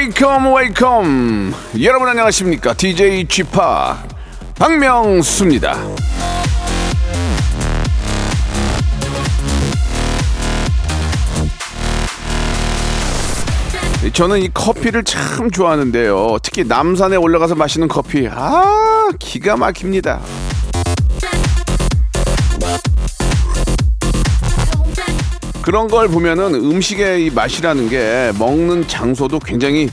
Welcome welcome. 여러분 안녕하십니까? DJ 쥐파 박명수입니다. 저는 이 커피를 참 좋아하는데요. 특히 남산에 올라가서 마시는 커피. 아 기가 막힙니다 그런 걸 보면은 음식의 이 맛이라는 게 먹는 장소도 굉장히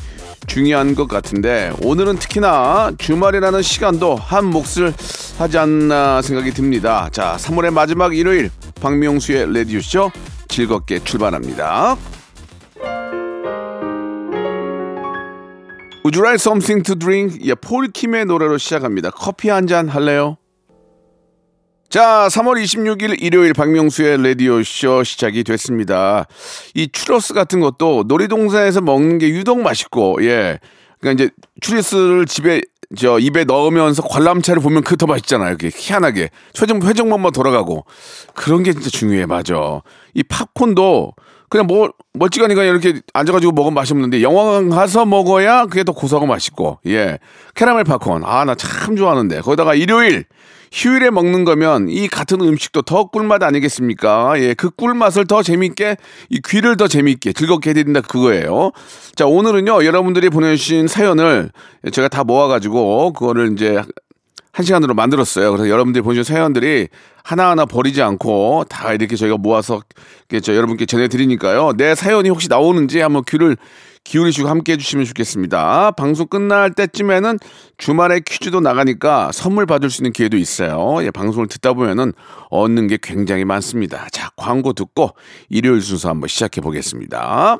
중요한 것 같은데 오늘은 특히나 주말이라는 시간도 한 몫을 하지 않나 생각이 듭니다. 자, 3월의 마지막 일요일 박명수의 레디오쇼 즐겁게 출발합니다. Like something to drink? 예, 폴킴의 노래로 시작합니다. 커피 한 잔 할래요? 자, 3월 26일 일요일 박명수의 라디오쇼 시작이 됐습니다. 이 추러스 같은 것도 놀이동산에서 먹는 게 유독 맛있고, 예. 그러니까 이제 추러스를 집에, 저, 입에 넣으면서 관람차를 보면 그게 더 맛있잖아요. 이렇게 희한하게. 회전, 회전목만 돌아가고. 그런 게 진짜 중요해, 맞아. 이 팝콘도 그냥 뭐, 멀찌감니가 이렇게 앉아가지고 먹으면 맛이 없는데 영화관 가서 먹어야 그게 더 고소하고 맛있고, 예. 캐러멜 팝콘. 아, 나 참 좋아하는데. 거기다가 일요일, 휴일에 먹는 거면 이 같은 음식도 더 꿀맛 아니겠습니까? 예, 그 꿀맛을 더 재밌게, 이 귀를 더 재밌게, 즐겁게 해드린다 그거예요. 자, 오늘은요, 여러분들이 보내주신 사연을 제가 다 모아가지고, 그거를 이제 한 시간으로 만들었어요. 그래서 여러분들이 보내주신 사연들이 하나하나 버리지 않고 다 이렇게 저희가 모아서 저 여러분께 전해드리니까요. 내 사연이 혹시 나오는지 한번 귀를 기울이시고 함께 해주시면 좋겠습니다. 방송 끝날 때쯤에는 주말에 퀴즈도 나가니까 선물 받을 수 있는 기회도 있어요. 예, 방송을 듣다 보면은 얻는 게 굉장히 많습니다. 자, 광고 듣고 일요일 순서 한번 시작해 보겠습니다.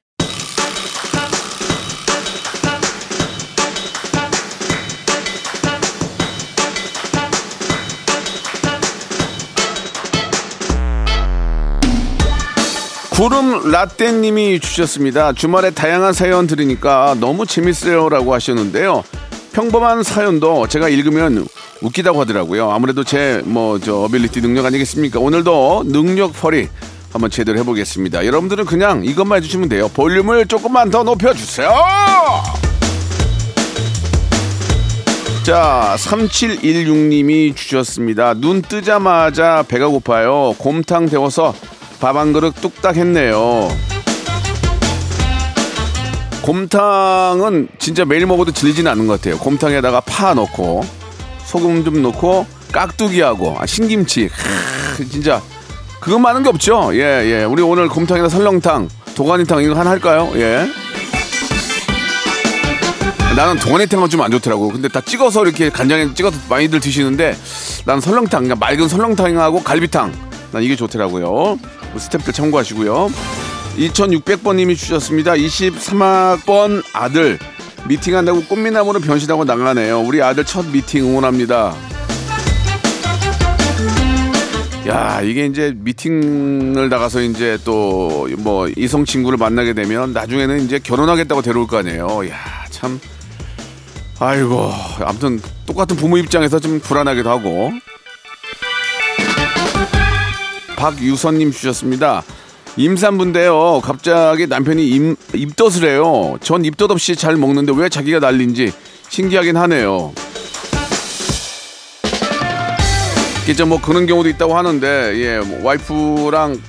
구름 라떼님이 주셨습니다. 주말에 다양한 사연 들으니까 너무 재밌어요라고 하셨는데요. 평범한 사연도 제가 읽으면 웃기다고 하더라고요. 아무래도 제 뭐 저 어빌리티 능력 아니겠습니까? 오늘도 능력 벌이 한번 제대로 해보겠습니다. 여러분들은 그냥 이것만 해주시면 돼요. 볼륨을 조금만 더 높여주세요. 자, 3716님이 주셨습니다. 눈 뜨자마자 배가 고파요. 곰탕 데워서 밥 한 그릇 뚝딱 했네요. 곰탕은 진짜 매일 먹어도 질리지는 않는 것 같아요. 곰탕에다가 파 넣고 소금 좀 넣고 깍두기하고 아, 신김치 크, 진짜 그거 많은 게 없죠. 예, 예. 우리 오늘 곰탕이나 설렁탕, 도가니탕 이거 하나 할까요? 예. 나는 도가니탕은 좀 안 좋더라고. 근데 다 찍어서 이렇게 간장에 찍어서 많이들 드시는데 나는 설렁탕, 그러니까 맑은 설렁탕하고 갈비탕. 난 이게 좋더라고요. 우리 스탭들 참고하시고요. 2600번님이 주셨습니다. 23학번 아들 미팅한다고 꽃미남으로 변신하고 나가네요. 우리 아들 첫 미팅 응원합니다. 야 이게 이제 미팅을 나가서 이제 또 뭐 이성 친구를 만나게 되면 나중에는 이제 결혼하겠다고 데려올 거 아니에요. 야 참 아이고 아무튼 똑같은 부모 입장에서 좀 불안하기도 하고 박유선님 주셨습니다. 임산부인데요. 갑자기 남편이 입, 입덧을 해요. 전 입덧 없이 잘 먹는데 왜 자기가 난린지 신기하긴 하네요. 진짜 뭐 그런 경우도 있다고 하는데 예 뭐 와이프랑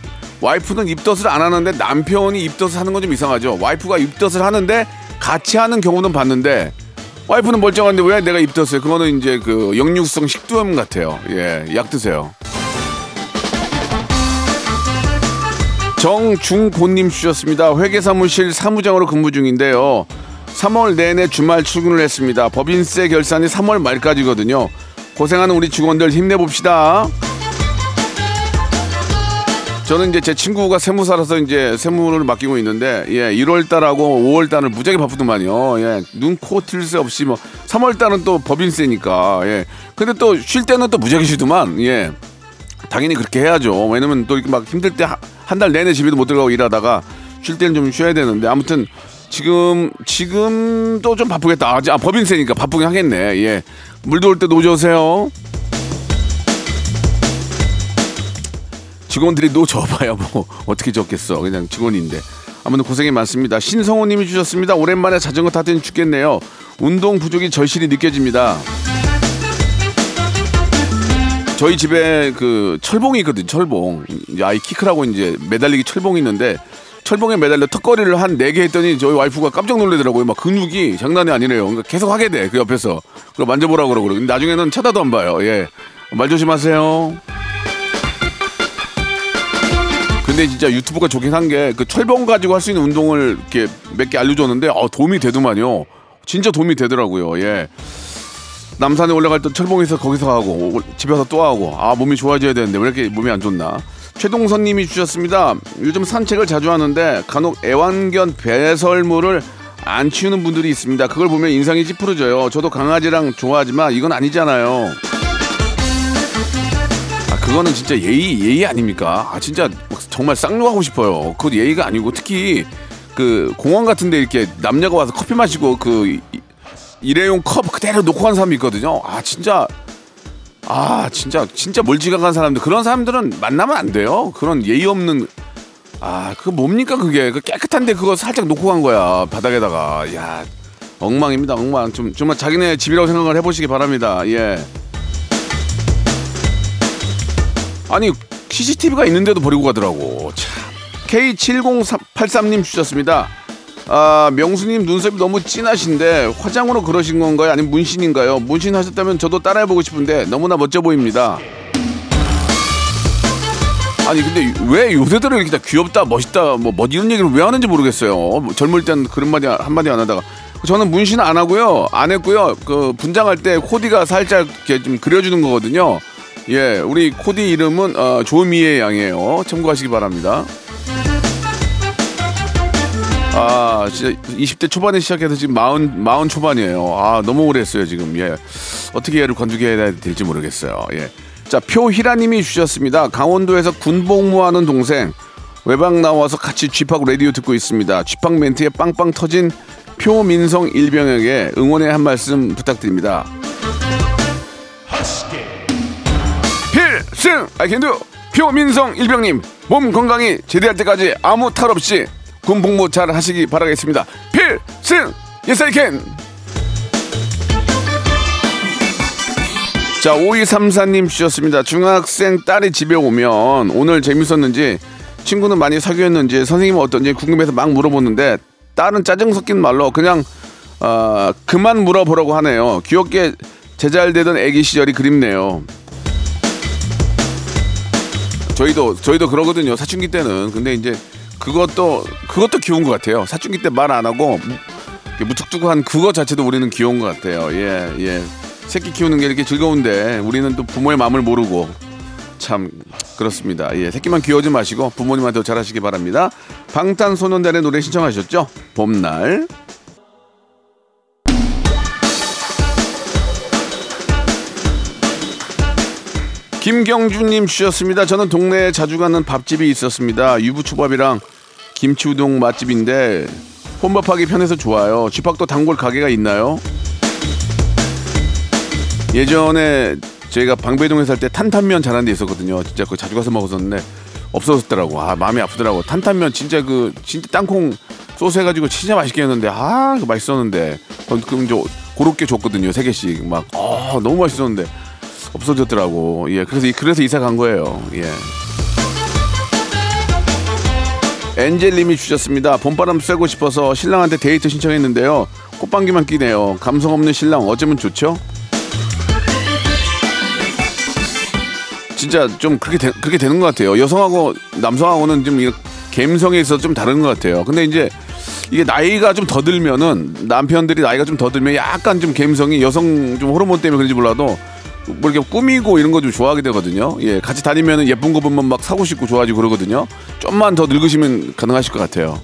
와이프는 입덧을 안 하는데 남편이 입덧을 하는 건 좀 이상하죠. 와이프가 입덧을 하는데 같이 하는 경우는 봤는데 와이프는 멀쩡한데 왜 내가 입덧을? 그거는 이제 그 역류성 식도염 같아요. 예, 약 드세요. 정중곤님 주셨습니다. 회계사무실 사무장으로 근무 중인데요. 3월 내내 주말 출근을 했습니다. 법인세 결산이 3월 말까지거든요. 고생하는 우리 직원들 힘내봅시다. 저는 이제 제 친구가 세무사라서 이제 세무를 맡기고 있는데 예 1월 달하고 5월 달을 무지하게 바쁘더만요. 예 눈코 틀 새 없이 뭐 3월 달은 또 법인세니까 예 근데 또 쉴 때는 또 무지하게 쉬더만 예 당연히 그렇게 해야죠. 왜냐면 또 이렇게 막 힘들 때 한 달 내내 집에도 못 들어가고 일하다가 쉴 때는 좀 쉬어야 되는데 아무튼 지금 지금도 좀 바쁘겠다. 아, 아 법인세니까 바쁘긴 하겠네. 예. 물도 올때 노져오세요. 직원들이 노 져봐야 뭐 어떻게 졌겠어. 그냥 직원인데. 아무튼 고생이 많습니다. 신성호님이 주셨습니다. 오랜만에 자전거 타더니 죽겠네요. 운동 부족이 절실히 느껴집니다 저희 집에 그 철봉이 있거든 철봉. 이제 아이 키크라고 이제 매달리기 철봉이 있는데 철봉에 매달려 턱걸이를 한 네 개 했더니 저희 와이프가 깜짝 놀래더라고요. 막 근육이 장난이 아니래요. 그러니까 계속 하게 돼 그 옆에서. 그거 만져보라고 그러고 나중에는 쳐다도 안 봐요. 예 말 조심하세요. 근데 진짜 유튜브가 좋긴 한 게 그 철봉 가지고 할 수 있는 운동을 이렇게 몇 개 알려줬는데 어, 도움이 되더만요. 진짜 도움이 되더라고요. 예. 남산에 올라갈 때 철봉에서 거기서 하고 집에서 또 하고 아 몸이 좋아져야 되는데 왜 이렇게 몸이 안 좋나? 최동선님이 주셨습니다. 요즘 산책을 자주 하는데 간혹 애완견 배설물을 안 치우는 분들이 있습니다. 그걸 보면 인상이 찌푸러져요. 저도 강아지랑 좋아하지만 이건 아니잖아요. 그거는 진짜 예의 예의 아닙니까? 아 진짜 정말 쌍욕하고 싶어요. 그거 예의가 아니고 특히 그 공원 같은데 이렇게 남녀가 와서 커피 마시고 그 일회용 컵 그대로 놓고 간 사람이 있거든요. 아 진짜 아 진짜 진짜 멀지각한 사람들 그런 사람들은 만나면 안 돼요. 그런 예의 없는 아 그거 뭡니까 그게 그 깨끗한데 그거 살짝 놓고 간 거야 바닥에다가 야 엉망입니다 엉망 좀 정말 자기네 집이라고 생각을 해보시기 바랍니다 예. 아니 CCTV가 있는데도 버리고 가더라고. 참. K7083님 주셨습니다. 아, 명수님 눈썹이 너무 진하신데 화장으로 그러신 건가요? 아니면 문신인가요? 문신 하셨다면 저도 따라해보고 싶은데 너무나 멋져 보입니다. 아니 근데 왜 요새들은 이렇게 다 귀엽다 멋있다 뭐, 뭐 이런 얘기를 왜 하는지 모르겠어요 뭐 젊을 땐 그런 마디 한마디 안 하다가 저는 문신 안 하고요 안 했고요 그 분장할 때 코디가 살짝 이렇게 좀 그려주는 거거든요 예, 우리 코디 이름은 어, 조미의 양이에요. 참고하시기 바랍니다. 아, 진짜 20대 초반에 시작해서 지금 40, 40 초반이에요. 아, 너무 오래 했어요, 지금. 예. 어떻게 얘를 해야 될지 모르겠어요. 예. 자, 표희라님이 주셨습니다. 강원도에서 군복무하는 동생. 외박 나와서 같이 쥐팍 라디오 듣고 있습니다. 쥐팍 멘트에 빵빵 터진 표민성 일병에게 응원의 한 말씀 부탁드립니다. 승! 아이캔두 표민성 일병님 몸 건강히 제대할 때까지 아무 탈 없이 군 복무 잘 하시기 바라겠습니다. 필승! 아이캔! 자, 5234님 주셨습니다. 중학생 딸이 집에 오면 오늘 재밌었는지 친구는 많이 사귀었는지 선생님은 어떤지 궁금해서 막 물어보는데 딸은 짜증 섞인 말로 그냥 어, 그만 물어보라고 하네요. 귀엽게 제잘되던 애기 시절이 그립네요. 저희도 저희도 그러거든요. 사춘기 때는. 근데 이제 그것도 그것도 귀여운 것 같아요. 사춘기 때 말 안 하고 무뚝뚝한 그거 자체도 우리는 귀여운 것 같아요. 예 예. 새끼 키우는 게 이렇게 즐거운데 우리는 또 부모의 마음을 모르고 참 그렇습니다. 예, 새끼만 귀여우지 마시고 부모님한테 잘하시기 바랍니다. 방탄소년단의 노래 신청하셨죠? 봄날. 김경주님 주셨습니다. 저는 동네에 자주 가는 밥집이 있었습니다. 유부초밥이랑 김치우동 맛집인데 혼밥하기 편해서 좋아요. 집합도 단골 가게가 있나요? 예전에 저희가 방배동에 살 때 탄탄면 잘하는 데 있었거든요. 진짜 그 자주 가서 먹었었는데 없어졌더라고. 아 마음이 아프더라고. 탄탄면 진짜 그 진짜 땅콩 소스 해가지고 진짜 맛있게 했는데 아 맛있었는데 그럼 저 고롭게 줬거든요. 세 개씩 막 아 너무 맛있었는데 없어졌더라고. 예, 그래서 그래서 이사 간 거예요. 예. 엔젤님이 주셨습니다. 봄바람 쐬고 싶어서 신랑한테 데이트 신청했는데요. 꽃방귀만 끼네요. 감성 없는 신랑 어쩌면 좋죠? 진짜 좀 그렇게 되, 그렇게 되는 것 같아요. 여성하고 남성하고는 좀 감성에 있어 좀 다른 것 같아요. 근데 이제 이게 나이가 좀 더 들면은 남편들이 나이가 좀 더 들면 약간 좀 감성이 여성 좀 호르몬 때문에 그런지 몰라도 뭐 이렇게 꾸미고 이런 거 좀 좋아하게 되거든요. 예, 같이 다니면은 예쁜 거 보면 막 사고 싶고 좋아지고 그러거든요. 좀만 더 늙으시면 가능하실 것 같아요.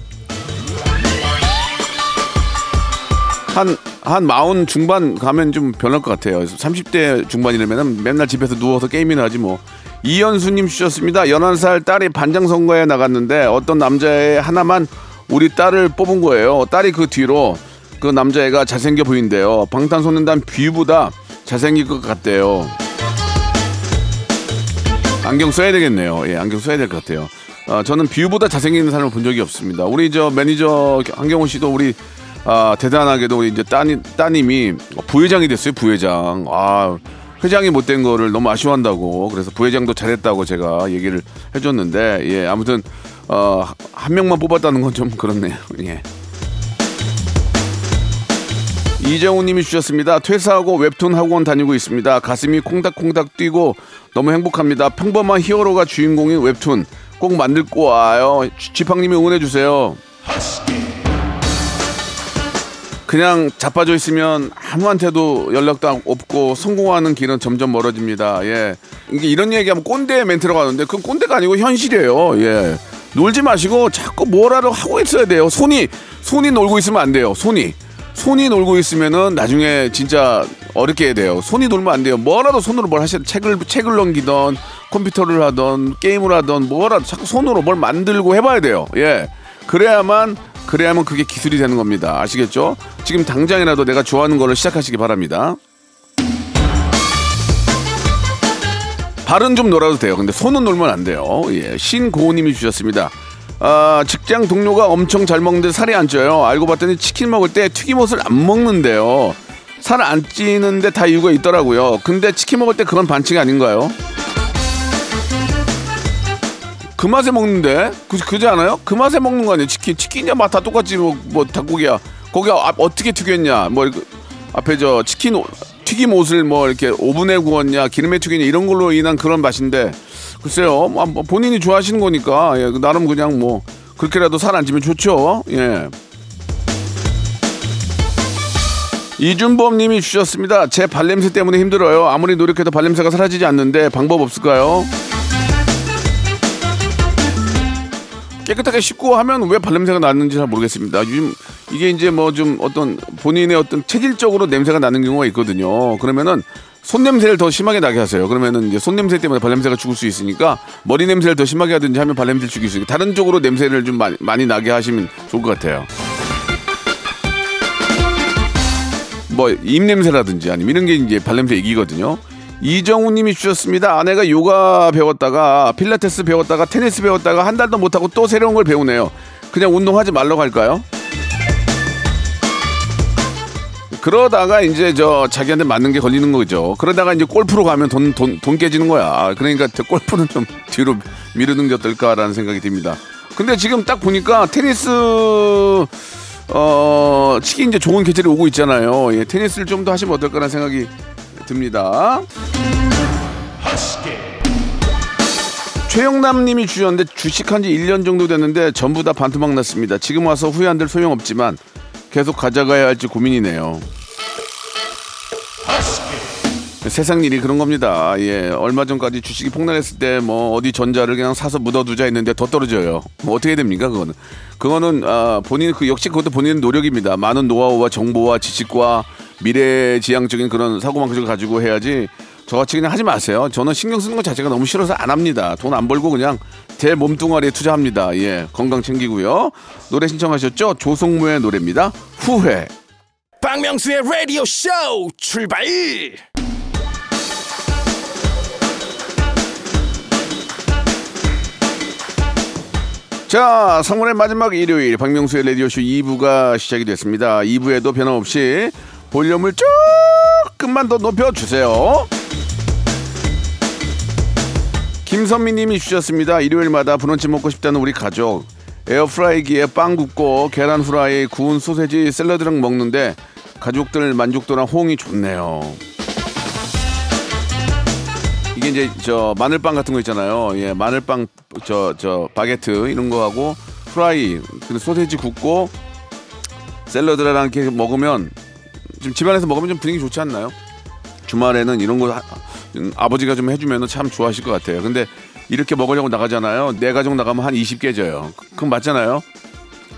한, 한 마흔 중반 가면 좀 변할 것 같아요. 30대 중반이라면 맨날 집에서 누워서 게임이나 하지 뭐. 이현수님 주셨습니다. 11살 딸이 반장 선거에 나갔는데 어떤 남자애 하나만 우리 딸을 뽑은 거예요. 딸이 그 뒤로 그 남자애가 잘생겨 보인대요. 방탄소년단 뷔보다 잘생길 것 같대요. 안경 써야 되겠네요. 예, 안경 써야 될 것 같아요. 어, 저는 뷔보다 잘생기는 사람을 본 적이 없습니다. 우리 저 매니저 한경호 씨도 우리 아, 대단하게도 우리 이제 따님, 따님이 부회장이 됐어요, 부회장. 아, 회장이 못 된 거를 너무 아쉬워한다고. 그래서 부회장도 잘했다고 제가 얘기를 해줬는데, 예, 아무튼, 어, 한 명만 뽑았다는 건 좀 그렇네요. 예. 이정우 님이 주셨습니다. 퇴사하고 웹툰 학원 다니고 있습니다. 가슴이 콩닥콩닥 뛰고 너무 행복합니다. 평범한 히어로가 주인공인 웹툰 꼭 만들 거와요. 지팡님이 응원해 주세요. 그냥 자빠져 있으면 아무한테도 연락도 없고 성공하는 길은 점점 멀어집니다. 예. 이게 이런 얘기하면 꼰대 멘트라고 하는데 그건 꼰대가 아니고 현실이에요. 예. 놀지 마시고 자꾸 뭐라도 하고 있어야 돼요. 손이 손이 놀고 있으면 안 돼요. 손이 손이 놀고 있으면은 나중에 진짜 어렵게 해야 돼요. 손이 놀면 안 돼요. 뭐라도 손으로 뭘 하셔 책을 책을 넘기던 컴퓨터를 하던 게임을 하던 뭐라도 자꾸 손으로 뭘 만들고 해봐야 돼요. 예. 그래야만 그래야만 그게 기술이 되는 겁니다. 아시겠죠? 지금 당장이라도 내가 좋아하는 거를 시작하시기 바랍니다. 발은 좀 놀아도 돼요. 근데 손은 놀면 안 돼요. 예. 신고우님이 주셨습니다. 아, 직장 동료가 엄청 잘 먹는데 살이 안 쪄요. 알고 봤더니 치킨 먹을 때 튀김옷을 안 먹는데요. 살 안 찌는데 다 이유가 있더라고요. 근데 치킨 먹을 때 그건 반칙 아닌가요? 그 맛에 먹는데 그, 그지 않아요? 그 맛에 먹는 거 아니에요? 치킨 치킨이야 맛 다 똑같지 뭐, 뭐 닭고기야 거기 아, 어떻게 튀겼냐 뭐 이렇게 앞에 저 치킨 오- 튀김 옷을 뭐 이렇게 오븐에 구웠냐 기름에 튀겼냐 이런 걸로 인한 그런 맛인데 글쎄요 뭐, 뭐 본인이 좋아하시는 거니까 예, 나름 그냥 뭐 그렇게라도 살 안 찌면 좋죠 예. 이준범 님이 주셨습니다. 제 발냄새 때문에 힘들어요. 아무리 노력해도 발냄새가 사라지지 않는데 방법 없을까요? 깨끗하게 씻고 하면 왜 발냄새가 나는지 잘 모르겠습니다. 요즘 이게 이제 뭐 좀 어떤 본인의 어떤 체질적으로 냄새가 나는 경우가 있거든요. 그러면은 손 냄새를 더 심하게 나게 하세요. 그러면은 이제 손 냄새 때문에 발냄새가 죽을 수 있으니까 머리 냄새를 더 심하게 하든지 하면 발냄새를 죽일 수 있으니까 다른 쪽으로 냄새를 좀 많이, 많이 나게 하시면 좋을 것 같아요. 뭐 입냄새라든지 아니면 이런 게 이제 발냄새 이기거든요. 이정우 님이 주셨습니다. 아내가 요가 배웠다가 필라테스 배웠다가 테니스 배웠다가 한 달도 못 하고 또 새로운 걸 배우네요. 그냥 운동하지 말라고 할까요? 그러다가 이제 저 자기한테 맞는 게 걸리는 거죠. 그러다가 이제 골프로 가면 돈 돈 돈 깨지는 거야. 그러니까 골프는 좀 뒤로 미루는 게 어떨까라는 생각이 듭니다. 근데 지금 딱 보니까 테니스 어 치기 이제 좋은 계절이 오고 있잖아요. 예, 테니스를 좀 더 하시면 어떨까라는 생각이 듭니다. 최영남 님이 주셨는데 주식한 지 1년 정도 됐는데 전부 다 반토막 났습니다. 지금 와서 후회한들 소용없지만 계속 가져가야 할지 고민이네요. 세상 일이 그런 겁니다. 예, 얼마 전까지 주식이 폭락했을 때 뭐 어디 전자를 그냥 사서 묻어두자 했는데 더 떨어져요. 뭐 어떻게 됩니까 그거는? 그거는 아, 본인 그 역시 그것도 본인의 노력입니다. 많은 노하우와 정보와 지식과 미래지향적인 그런 사고방식을 가지고 해야지 저같이 그냥 하지 마세요. 저는 신경 쓰는 것 자체가 너무 싫어서 안 합니다. 돈 안 벌고 그냥 제 몸뚱아리에 투자합니다. 예, 건강 챙기고요. 노래 신청하셨죠? 조성무의 노래입니다. 후회. 박명수의 라디오 쇼 출발 자, 3월의 마지막 일요일 박명수의 라디오쇼 2부가 시작이 됐습니다. 2부에도 변함없이 볼륨을 조금만 더 높여주세요. 김선미 님이 주셨습니다. 일요일마다 브런치 먹고 싶다는 우리 가족. 에어프라이기에 빵 굽고 계란 후라이, 구운 소세지, 샐러드랑 먹는데 가족들 만족도랑 호응이 좋네요. 이게 이제 저 마늘빵 같은 거 있잖아요. 예, 마늘빵 저저 바게트 이런 거 하고 프라이, 소세지 굽고 샐러드랑 이렇게 먹으면 좀 집안에서 먹으면 좀 분위기 좋지 않나요? 주말에는 이런 거 하- 음, 아버지가 좀 해주면 참 좋아하실 것 같아요. 근데 이렇게 먹으려고 나가잖아요. 내 가족 나가면 한 20 깨져요. 그럼 맞잖아요.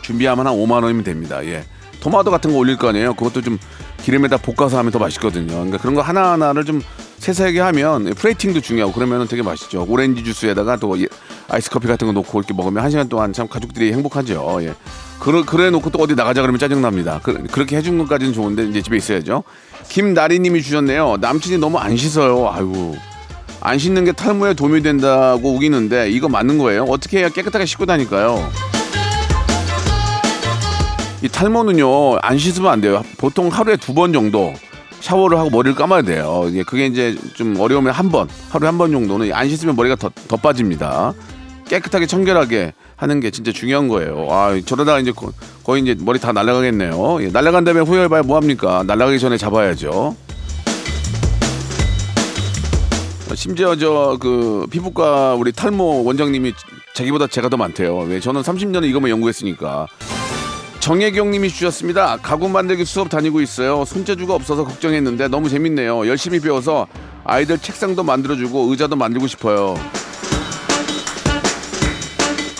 준비하면 한 5만 원이면 됩니다. 예. 토마토 같은 거 올릴 거 아니에요. 그것도 좀 기름에다 볶아서 하면 더 맛있거든요. 그러니까 그런 거 하나하나를 좀 세세하게 하면 플레이팅도 중요하고 그러면 되게 맛있죠. 오렌지 주스에다가 또 예, 아이스 커피 같은 거 놓고 이렇게 먹으면 한 시간 동안 참 가족들이 행복하죠. 예. 그래, 그래 놓고 또 어디 나가자 그러면 짜증납니다. 그, 그렇게 해준 것까지는 좋은데 이제 집에 있어야죠. 김나리 님이 주셨네요. 남친이 너무 안 씻어요. 아이고. 안 씻는 게 탈모에 도움이 된다고 우기는데 이거 맞는 거예요? 어떻게 해야 깨끗하게 씻고 다닐까요? 이 탈모는요 안 씻으면 안 돼요. 보통 하루에 두 번 정도 샤워를 하고 머리를 감아야 돼요. 이게 그게 이제 좀 어려우면 한 번, 하루에 한 번 정도는 안 씻으면 머리가 더, 더 빠집니다. 깨끗하게 청결하게 하는 게 진짜 중요한 거예요. 아 저러다가 이제 거, 거의 이제 머리 다 날아가겠네요. 예, 날아간 다음에 후회해봐야 뭐 합니까? 날아가기 전에 잡아야죠. 심지어 저 그 피부과 우리 탈모 원장님이 자기보다 제가 더 많대요. 왜 저는 30년을 이것만 연구했으니까. 정혜경님이 주셨습니다. 가구 만들기 수업 다니고 있어요. 손재주가 없어서 걱정했는데 너무 재밌네요. 열심히 배워서 아이들 책상도 만들어주고 의자도 만들고 싶어요.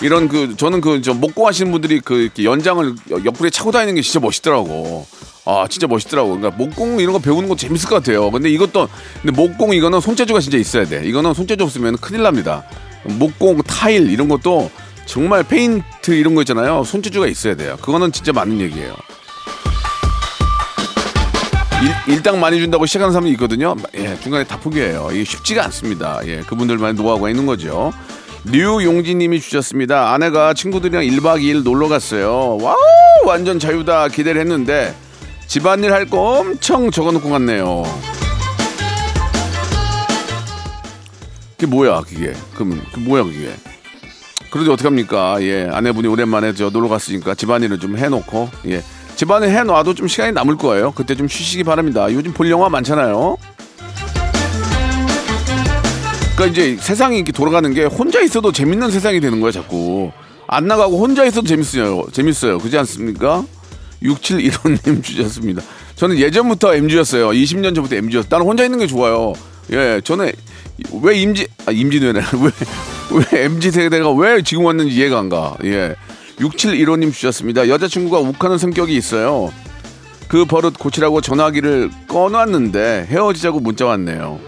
이런 그 저는 그 저 목공 하시는 분들이 그 연장을 옆구리에 차고 다니는 게 진짜 멋있더라고. 아 진짜 멋있더라고. 그러니까 목공 이런 거 배우는 거 재밌을 것 같아요. 근데 이것도 근데 목공 이거는 손재주가 진짜 있어야 돼. 이거는 손재주 없으면 큰일 납니다. 목공 타일 이런 것도 정말 페인트 이런 거 있잖아요. 손재주가 있어야 돼요. 그거는 진짜 맞는 얘기예요. 일, 일당 많이 준다고 시작하는 사람이 있거든요. 예, 중간에 다 포기해요. 이게 쉽지가 않습니다. 예, 그분들만의 노하우가 있는 거죠. 류용진님이 주셨습니다. 아내가 친구들이랑 1박 2일 놀러 갔어요. 와우, 완전 자유다 기대를 했는데 집안일 할 거 엄청 적어놓고 갔네요. 그게 뭐야, 그게? 그럼 그 뭐야, 그게? 그러지 어떡합니까? 예, 아내분이 오랜만에 저 놀러 갔으니까 집안일을 좀 해놓고 예, 집안일 해놔도 좀 시간이 남을 거예요. 그때 좀 쉬시기 바랍니다. 요즘 볼 영화 많잖아요. 그러니까 이제 세상이 이렇게 돌아가는 게 혼자 있어도 재밌는 세상이 되는 거야 자꾸. 안 나가고 혼자 있어도 재밌어요. 재밌어요. 그지 않습니까? 6715님 주셨습니다. 저는 예전부터 MG였어요. 20년 전부터 MG였어요. 나는 혼자 있는 게 좋아요. 예 저는 왜 임지 아 임진왜래 왜 왜 MG 세대가 왜 지금 왔는지 이해가 안 가 예. 6715님 주셨습니다. 여자친구가 욱하는 성격이 있어요. 그 버릇 고치라고 전화기를 꺼놨는데 헤어지자고 문자 왔네요.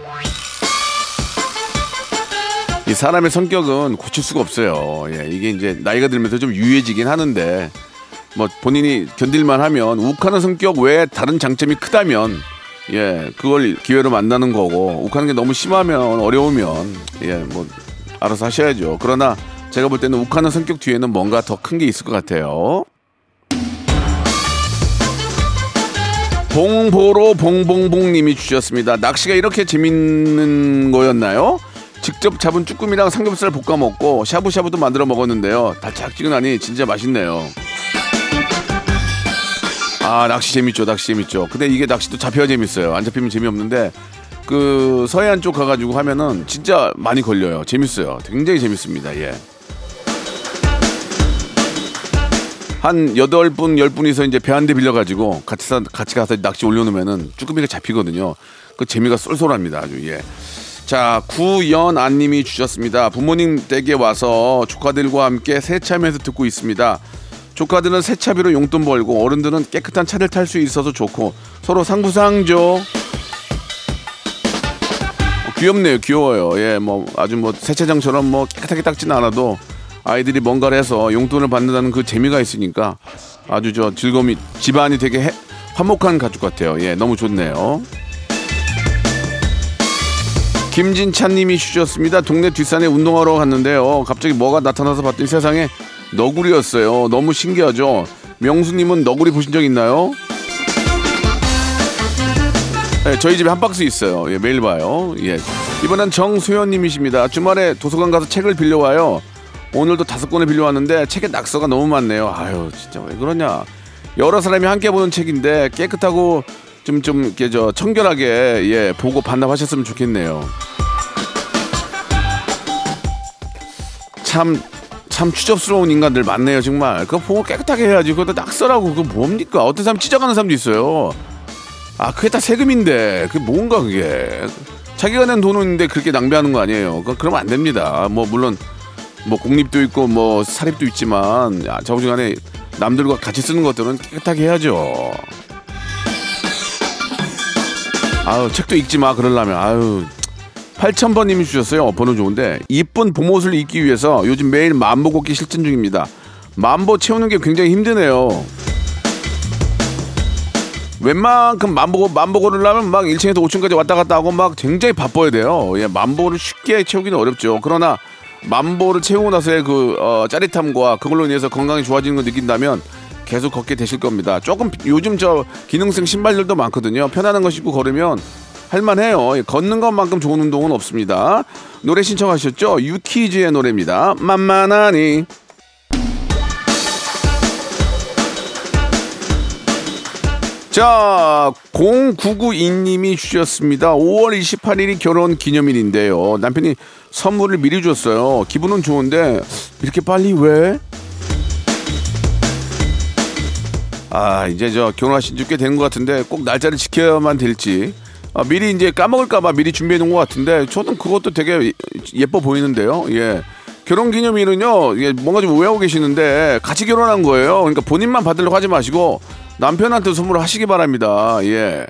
이 사람의 성격은 고칠 수가 없어요. 예, 이게 이제 나이가 들면서 좀 유해지긴 하는데 뭐 본인이 견딜만 하면 욱하는 성격 외에 다른 장점이 크다면 예, 그걸 기회로 만나는 거고 욱하는 게 너무 심하면 어려우면 예, 뭐 알아서 하셔야죠. 그러나 제가 볼 때는 욱하는 성격 뒤에는 뭔가 더 큰 게 있을 것 같아요. 봉보로 봉봉봉님이 주셨습니다. 낚시가 이렇게 재밌는 거였나요? 직접 잡은 쭈꾸미랑 삼겹살 볶아 먹고 샤브샤브도 만들어 먹었는데요. 달짝지근하니 진짜 맛있네요. 아 낚시 재밌죠, 낚시 재밌죠. 근데 이게 낚시도 잡혀야 재밌어요. 안 잡히면 재미없는데 그 서해안 쪽 가가지고 하면은 진짜 많이 걸려요. 재밌어요. 굉장히 재밌습니다. 예. 한 여덟 분, 열 분이서 이제 배 한 대 빌려가지고 같이 사, 같이 가서 낚시 올려놓으면은 쭈꾸미가 잡히거든요. 그 재미가 쏠쏠합니다. 아주 예. 자, 구연안님이 주셨습니다. 부모님 댁에 와서 조카들과 함께 세차하면서 듣고 있습니다. 조카들은 세차비로 용돈 벌고 어른들은 깨끗한 차를 탈 수 있어서 좋고 서로 상부상조. 어, 귀엽네요, 귀여워요. 예, 뭐 아주 뭐 세차장처럼 뭐 깨끗하게 닦지는 않아도 아이들이 뭔가를 해서 용돈을 받는다는 그 재미가 있으니까 아주 저 즐거움이 집안이 되게 해- 화목한 가족 같아요. 예, 너무 좋네요. 김진찬님이 주셨습니다. 동네 뒷산에 운동하러 갔는데요. 갑자기 뭐가 나타나서 봤더니 세상에 너구리였어요. 너무 신기하죠. 명수님은 너구리 보신 적 있나요? 네, 저희 집에 한 박스 있어요. 예, 매일 봐요. 예. 이번엔 정수현님이십니다. 주말에 도서관 가서 책을 빌려와요. 오늘도 다섯 권을 빌려왔는데 책에 낙서가 너무 많네요. 아유, 진짜 왜 그러냐. 여러 사람이 함께 보는 책인데 깨끗하고 좀 좀 이렇게 저 청결하게 예 보고 반납하셨으면 좋겠네요. 참참 추접스러운 인간들 많네요 정말 그거 보고 깨끗하게 해야지 그거 낙서라고 그거 뭡니까 어떤 사람 찢어가는 사람도 있어요 아 그게 다 세금인데. 그게 뭔가 그게. 자기가 낸 돈인데 그렇게 낭비하는 거 아니에요. 그 그러면 안 됩니다. 뭐 물론 뭐 공립도 있고 뭐 사립도 있지만 아, 저부지간에 남들과 같이 쓰는 것들은 깨끗하게 해야죠. 아유 책도 읽지 마 그러려면. 아유 8000번님이 주셨어요. 번호 좋은데. 이쁜 봄옷을 입기 위해서 요즘 매일 만보 걷기 실천 중입니다. 만보 채우는 게 굉장히 힘드네요. 웬만큼 만보 만보 걸으려면 막 1층에서 5층까지 왔다 갔다 하고 막 굉장히 바빠야 돼요. 예, 만보를 쉽게 채우기는 어렵죠. 그러나 만보를 채우고 나서의 그 어, 짜릿함과 그걸로 인해서 건강이 좋아지는 걸 느낀다면 계속 걷게 되실 겁니다. 조금 요즘 저 기능성 신발들도 많거든요. 편안한 거 신고 걸으면 할만해요. 예, 걷는 것만큼 좋은 운동은 없습니다. 노래 신청하셨죠? 유키즈의 노래입니다. 만만하니. 자, 0992님이 주셨습니다. 5월 28일이 결혼 기념일인데요. 남편이 선물을 미리 줬어요. 기분은 좋은데, 이렇게 빨리 왜? 아, 이제 저 결혼하신 지 꽤 된 것 같은데, 꼭 날짜를 지켜야만 될지. 아, 미리 이제 까먹을까봐 미리 준비해 놓은 것 같은데, 저는 그것도 되게 예뻐 보이는데요. 예. 결혼 기념일은요, 예, 뭔가 좀 오해하고 계시는데, 같이 결혼한 거예요. 그러니까 본인만 받으려고 하지 마시고, 남편한테 선물을 하시기 바랍니다. 예.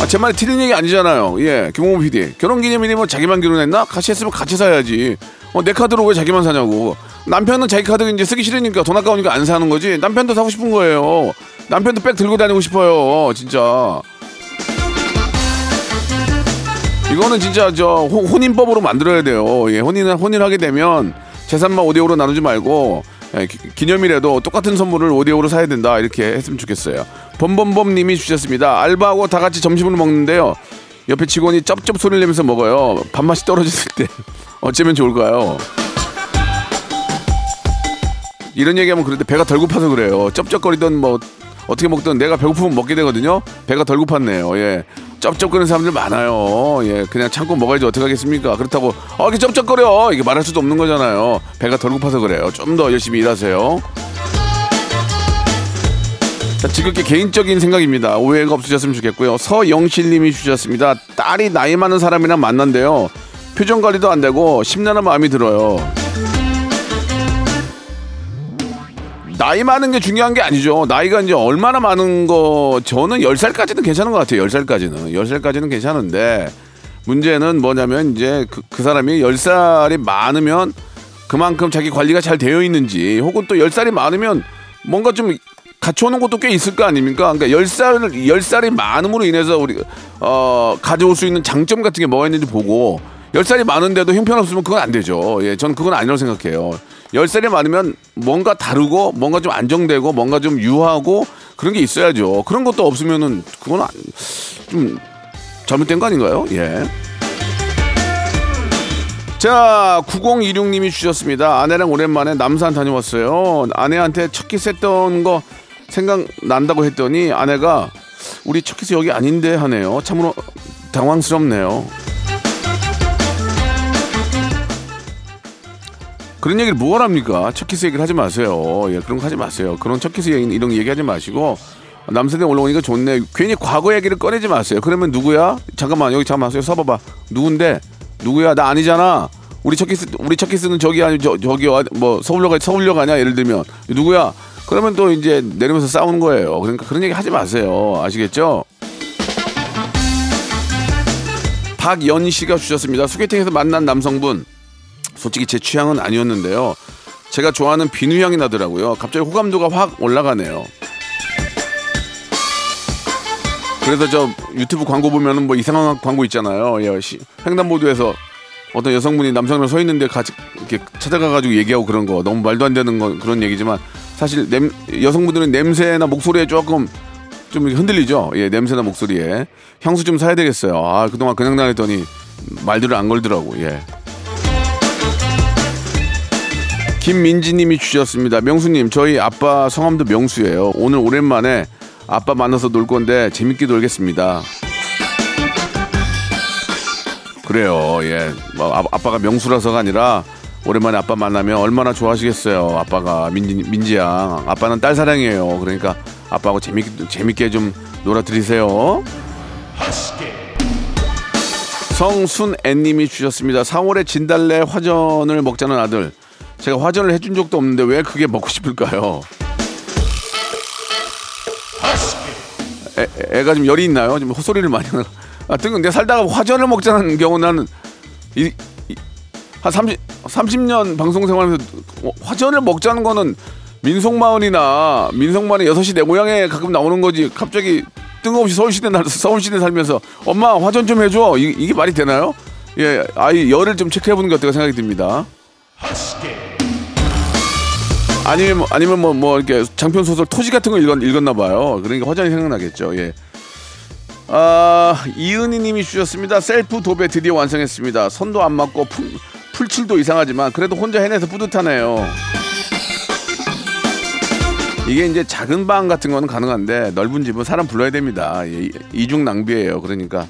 아, 제 말이 틀린 얘기 아니잖아요. 예, 김홍호 PD. 결혼 기념일이면 자기만 결혼했나? 같이 했으면 같이 사야지. 어, 내 카드로 왜 자기만 사냐고. 남편은 자기 카드 이제 쓰기 싫으니까 돈 아까우니까 안 사는 거지. 남편도 사고 싶은 거예요. 남편도 백 들고 다니고 싶어요. 진짜. 이거는 진짜 저 혼- 혼인법으로 만들어야 돼요. 예, 혼인 혼인 하게 되면 재산만 5대 5로 나누지 말고 예, 기- 기념일에도 똑같은 선물을 5대 5로 사야 된다. 이렇게 했으면 좋겠어요. 범범범 님이 주셨습니다. 알바하고 다 같이 점심을 먹는데요. 옆에 직원이 쩝쩝 소리를 내면서 먹어요. 밥맛이 떨어졌을 때 어쩌면 좋을까요? 이런 얘기하면 그런데 배가 덜 고파서 그래요. 쩝쩝거리던 뭐 어떻게 먹든 내가 배고프면 먹게 되거든요. 배가 덜 고팠네요. 예. 쩝쩝거리는 사람들 많아요. 예. 그냥 참고 먹어야지 어떻게 하겠습니까? 그렇다고 어 이렇게 쩝쩝거려 이게 말할 수도 없는 거잖아요. 배가 덜 고파서 그래요. 좀 더 열심히 일하세요. 자, 지극히 개인적인 생각입니다. 오해가 없으셨으면 좋겠고요. 서영실님이 주셨습니다. 딸이 나이 많은 사람이랑 만난대요. 표정 관리도 안 되고 심란한 마음이 들어요. 나이 많은 게 중요한 게 아니죠. 나이가 이제 얼마나 많은 거, 저는 10살까지는 괜찮은 것 같아요. 10살까지는. 10살까지는 괜찮은데, 문제는 뭐냐면, 이제 그, 그 사람이 10살이 많으면 그만큼 자기 관리가 잘 되어 있는지, 혹은 또 10살이 많으면 뭔가 좀 갖춰놓은 것도 꽤 있을 거 아닙니까? 그러니까 10살, 10살이 많음으로 인해서 우리, 어, 가져올 수 있는 장점 같은 게 뭐가 있는지 보고, 10살이 많은데도 형편없으면 그건 안 되죠. 예, 저는 그건 아니라고 생각해요. 10살이 많으면 뭔가 다르고, 뭔가 좀 안정되고, 뭔가 좀 유하고, 그런 게 있어야죠. 그런 것도 없으면은, 그건 안- 좀 잘못된 거 아닌가요? 예. 자, 9026님이 주셨습니다. 아내랑 오랜만에 남산 다녀왔어요. 아내한테 첫 키스 했던 거 생각난다고 했더니 아내가 우리 첫 키스 여기 아닌데 하네요. 참으로 당황스럽네요. 그런 얘기를 뭐 하랍니까? 첫 키스 얘기를 하지 마세요. 예, 그런 거 하지 마세요. 그런 첫 키스 얘기, 이런 얘기 하지 마시고 남산에 올라오니까 좋네. 괜히 과거 얘기를 꺼내지 마세요. 그러면 누구야? 잠깐만 여기 잠깐만 여기 서봐봐. 누군데? 누구야? 나 아니잖아. 우리 첫 키스 우리 첫 키스는 저기 아니 저 저기 어- 뭐 서울역 서울역 아니야? 예를 들면 누구야? 그러면 또 이제 내리면서 싸우는 거예요. 그러니까 그런 얘기 하지 마세요. 아시겠죠? 박연 씨가 주셨습니다. 소개팅에서 만난 남성분 솔직히 제 취향은 아니었는데요. 제가 좋아하는 비누 향이 나더라고요. 갑자기 호감도가 확 올라가네요. 그래서 저 유튜브 광고 보면은 뭐 이상한 광고 있잖아요. 예, 시- 횡단보도에서 어떤 여성분이 남성이랑 서 있는데 같이 이렇게 찾아가가지고 얘기하고 그런 거 너무 말도 안 되는 건 그런 얘기지만 사실 냄, 여성분들은 냄새나 목소리에 조금 좀 흔들리죠. 예, 냄새나 목소리에 향수 좀 사야 되겠어요. 아 그동안 그냥 다녔더니 말들을 안 걸더라고. 예. 김민지님이 주셨습니다. 명수님, 저희 아빠 성함도 명수예요. 오늘 오랜만에 아빠 만나서 놀 건데 재밌게 놀겠습니다. 그래요. 예. 뭐 아, 아빠가 명수라서가 아니라 오랜만에 아빠 만나면 얼마나 좋아하시겠어요. 아빠가 민지 민지 양. 아빠는 딸 사랑이에요. 그러니까 아빠하고 재밌게 재밌게 좀 놀아드리세요. 성순애님이 주셨습니다. 4월에 진달래 화전을 먹자는 아들. 제가 화전을 해준 적도 없는데 왜 그게 먹고 싶을까요? 애, 애가 좀 열이 있나요? 좀 헛소리를 많이 하나. 하여튼 근데 살다가 화전을 먹자는 경우 나는 이, 이, 한 30, 30년 방송 생활하면서 어, 화전을 먹자는 거는 민속마을이나 민속마을의 6시 내 고향에 가끔 나오는 거지 갑자기 뜬금없이 서울시대 날 서울시대 살면서 엄마 화전 좀 해줘 이, 이게 말이 되나요? 예 아이 열을 좀 체크해보는 게 어떨까 생각이 듭니다. 아니면 뭐- 아니면 뭐뭐 이렇게 장편 소설 토지 같은 거 읽었, 읽었나 봐요. 그러니까 화전이 생각나겠죠. 예. 아 이은희님이 주셨습니다. 셀프 도배 드디어 완성했습니다. 선도 안 맞고 풀, 풀칠도 이상하지만 그래도 혼자 해내서 뿌듯하네요. 이게 이제 작은 방 같은 거는 가능한데 넓은 집은 사람 불러야 됩니다. 예, 이- 이중 낭비예요. 그러니까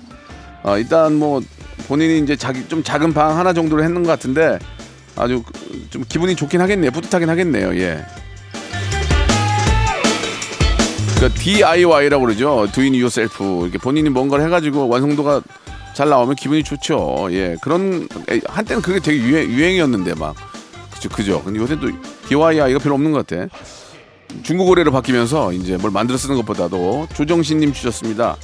어, 일단 뭐 본인이 이제 자기 좀 작은 방 하나 정도로 했는 것 같은데 아주 그- 좀 기분이 좋긴 하겠네요. 뿌듯하긴 하겠네요. 예. 그 DIY라고 그러죠. Doing yourself. 이렇게 본인이 뭔가를 해가지고 완성도가 잘 나오면 기분이 좋죠. 예. 그런 에, 한때는 그게 되게 유행, 유행이었는데 막 그죠 그죠. 근데 요새 또 DIY가 별로 없는 것 같아. 중고거래로 바뀌면서 이제 뭘 만들어 쓰는 것보다도 조정신님 주셨습니다.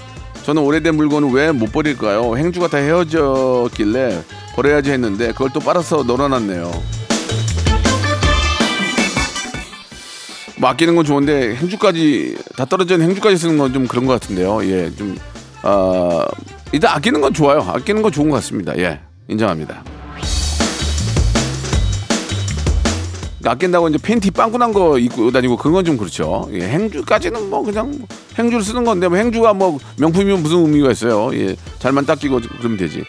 저는 오래된 물건을 왜 못 버릴까요? 행주가 다 헤어졌길래 버려야지 했는데 그걸 또 빨아서 널어놨네요. 뭐 아끼는 건 좋은데 행주까지 다 떨어진 행주까지 쓰는 건 좀 그런 것 같은데요. 예, 좀 아, 일단 아끼는 건 좋아요. 아끼는 건 좋은 것 같습니다. 예, 인정합니다. 아낀다고 이제 팬티 빵꾸 난 거 입고 다니고 그건 좀 그렇죠. 예, 행주까지는 뭐 그냥 뭐 행주를 쓰는 건데 뭐 행주가 뭐 명품이면 무슨 의미가 있어요. 예, 잘만 닦이고 그러면 되지.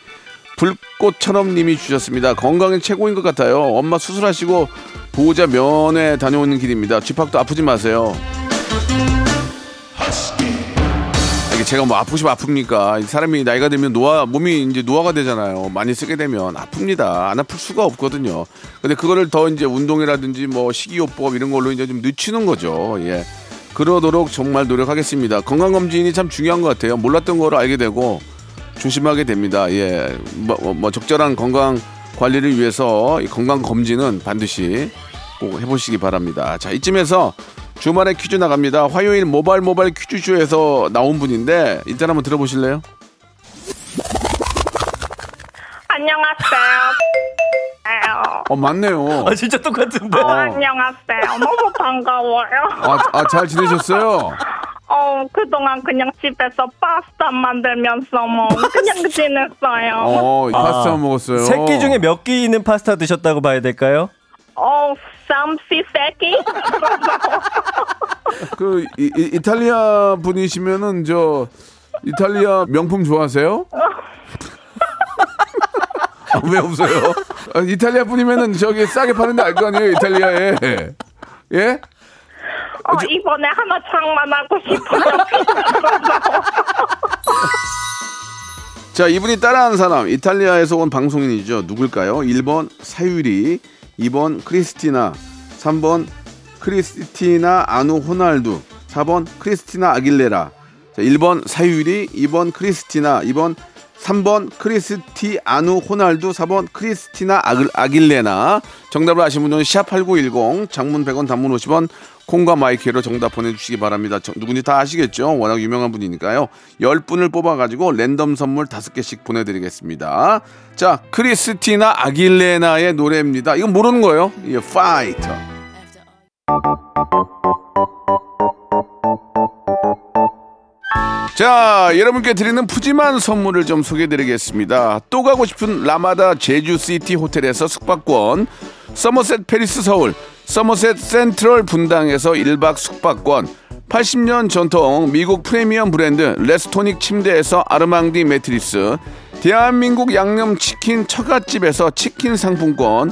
불꽃처럼 님이 주셨습니다. 건강에 최고인 것 같아요. 엄마 수술하시고 보호자 면회 다녀오는 길입니다. 쥐팍도 아프지 마세요. 제가 뭐 아프시면 아픕니까? 이 사람이 나이가 들면 노화 몸이 이제 노화가 되잖아요. 많이 쓰게 되면 아픕니다. 안 아플 수가 없거든요. 근데 그거를 더 이제 운동이라든지 뭐 식이요법 이런 걸로 이제 좀 늦추는 거죠. 예. 그러도록 정말 노력하겠습니다. 건강 검진이 참 중요한 것 같아요. 몰랐던 거를 알게 되고 조심하게 됩니다. 예. 뭐, 뭐, 뭐 적절한 건강 관리를 위해서 이 건강 검진은 반드시 꼭 해보시기 바랍니다. 자, 이쯤에서 주말에 퀴즈 나갑니다. 화요일 모바일 모바일 퀴즈쇼에서 나온 분인데 일단 한번 들어보실래요? 안녕하세요. 어 맞네요. 아 진짜 똑같은데. 어, 안녕하세요. 너무 반가워요. 아, 아, 잘 지내셨어요? 어, 그동안 그냥 집에서 파스타 만들면서 뭐 그냥 지냈어요. 어, 이 파스타 아, 먹었어요. 새끼 중에 몇끼 있는 파스타 드셨다고 봐야 될까요? 그 이, 이- 이탈리아 분이시면은 저 이탈리아 명품 좋아하세요? 아, 왜 없어요? 아, 이탈리아 분이면은 저기 싸게 파는데 알 거 아니에요 이탈리아에 예? 어, 이번에 하나 장만하고 싶어요. 자 이분이 따라하는 사람 이탈리아에서 온 방송인이죠 누굴까요? 1번 사유리 2번 크리스티나 3번 크리스티아누 호날두 4번 크리스티나 아길레라 자, 1번 사유리 2번 크리스티나 2번 3번 크리스티아누 호날두 4번 크리스티나 아글, 아길레라 정답을 아시는 분은 샵8910 장문 100원 단문 50원 콩과 마이크로 정답 보내주시기 바랍니다. 저- 누군지 다 아시겠죠? 워낙 유명한 분이니까요. 10분을 뽑아가지고 랜덤 선물 5개씩 보내드리겠습니다. 자, 크리스티나 아길레라의 노래입니다. 이건 모르는 거예요. 예, 파이터. 자, 여러분께 드리는 푸짐한 선물을 좀 소개해드리겠습니다. 또 가고 싶은 라마다 제주시티 호텔에서 숙박권, 서머셋 팰리스 서울, 서머셋 센트럴 분당에서 1박 숙박권, 80년 전통 미국 프리미엄 브랜드 레스토닉 침대에서 아르망디 매트리스, 대한민국 양념치킨 처갓집에서 치킨 상품권,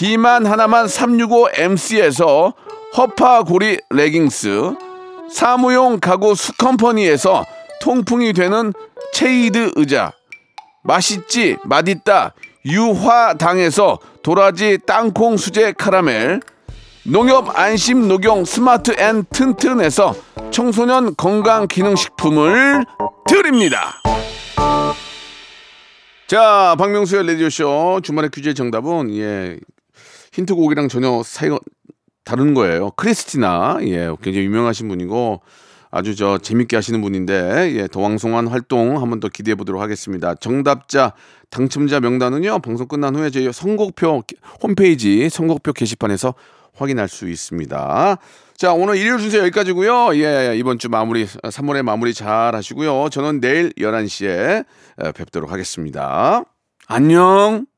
비만 하나만 365MC에서 허파고리 레깅스, 사무용 가구 수컴퍼니에서 통풍이 되는 체이드 의자, 맛있지 맛있다 유화당에서 도라지 땅콩 수제 카라멜, 농협 안심 녹용 스마트 앤 튼튼에서 청소년 건강 기능 식품을 드립니다. 자, 박명수의 라디오쇼 주말의 퀴즈의 정답은 예 힌트곡이랑 전혀 사이가 다른 거예요. 크리스티나 예 굉장히 유명하신 분이고 아주 저 재밌게 하시는 분인데 예 더왕성한 활동 한번 더 기대해 보도록 하겠습니다. 정답자 당첨자 명단은요 방송 끝난 후에 저희 선곡표 홈페이지 선곡표 게시판에서 확인할 수 있습니다. 자 오늘 일요일 순서 여기까지고요. 예 이번 주 마무리 3월의 마무리 잘 하시고요. 저는 내일 11시에 뵙도록 하겠습니다. 안녕.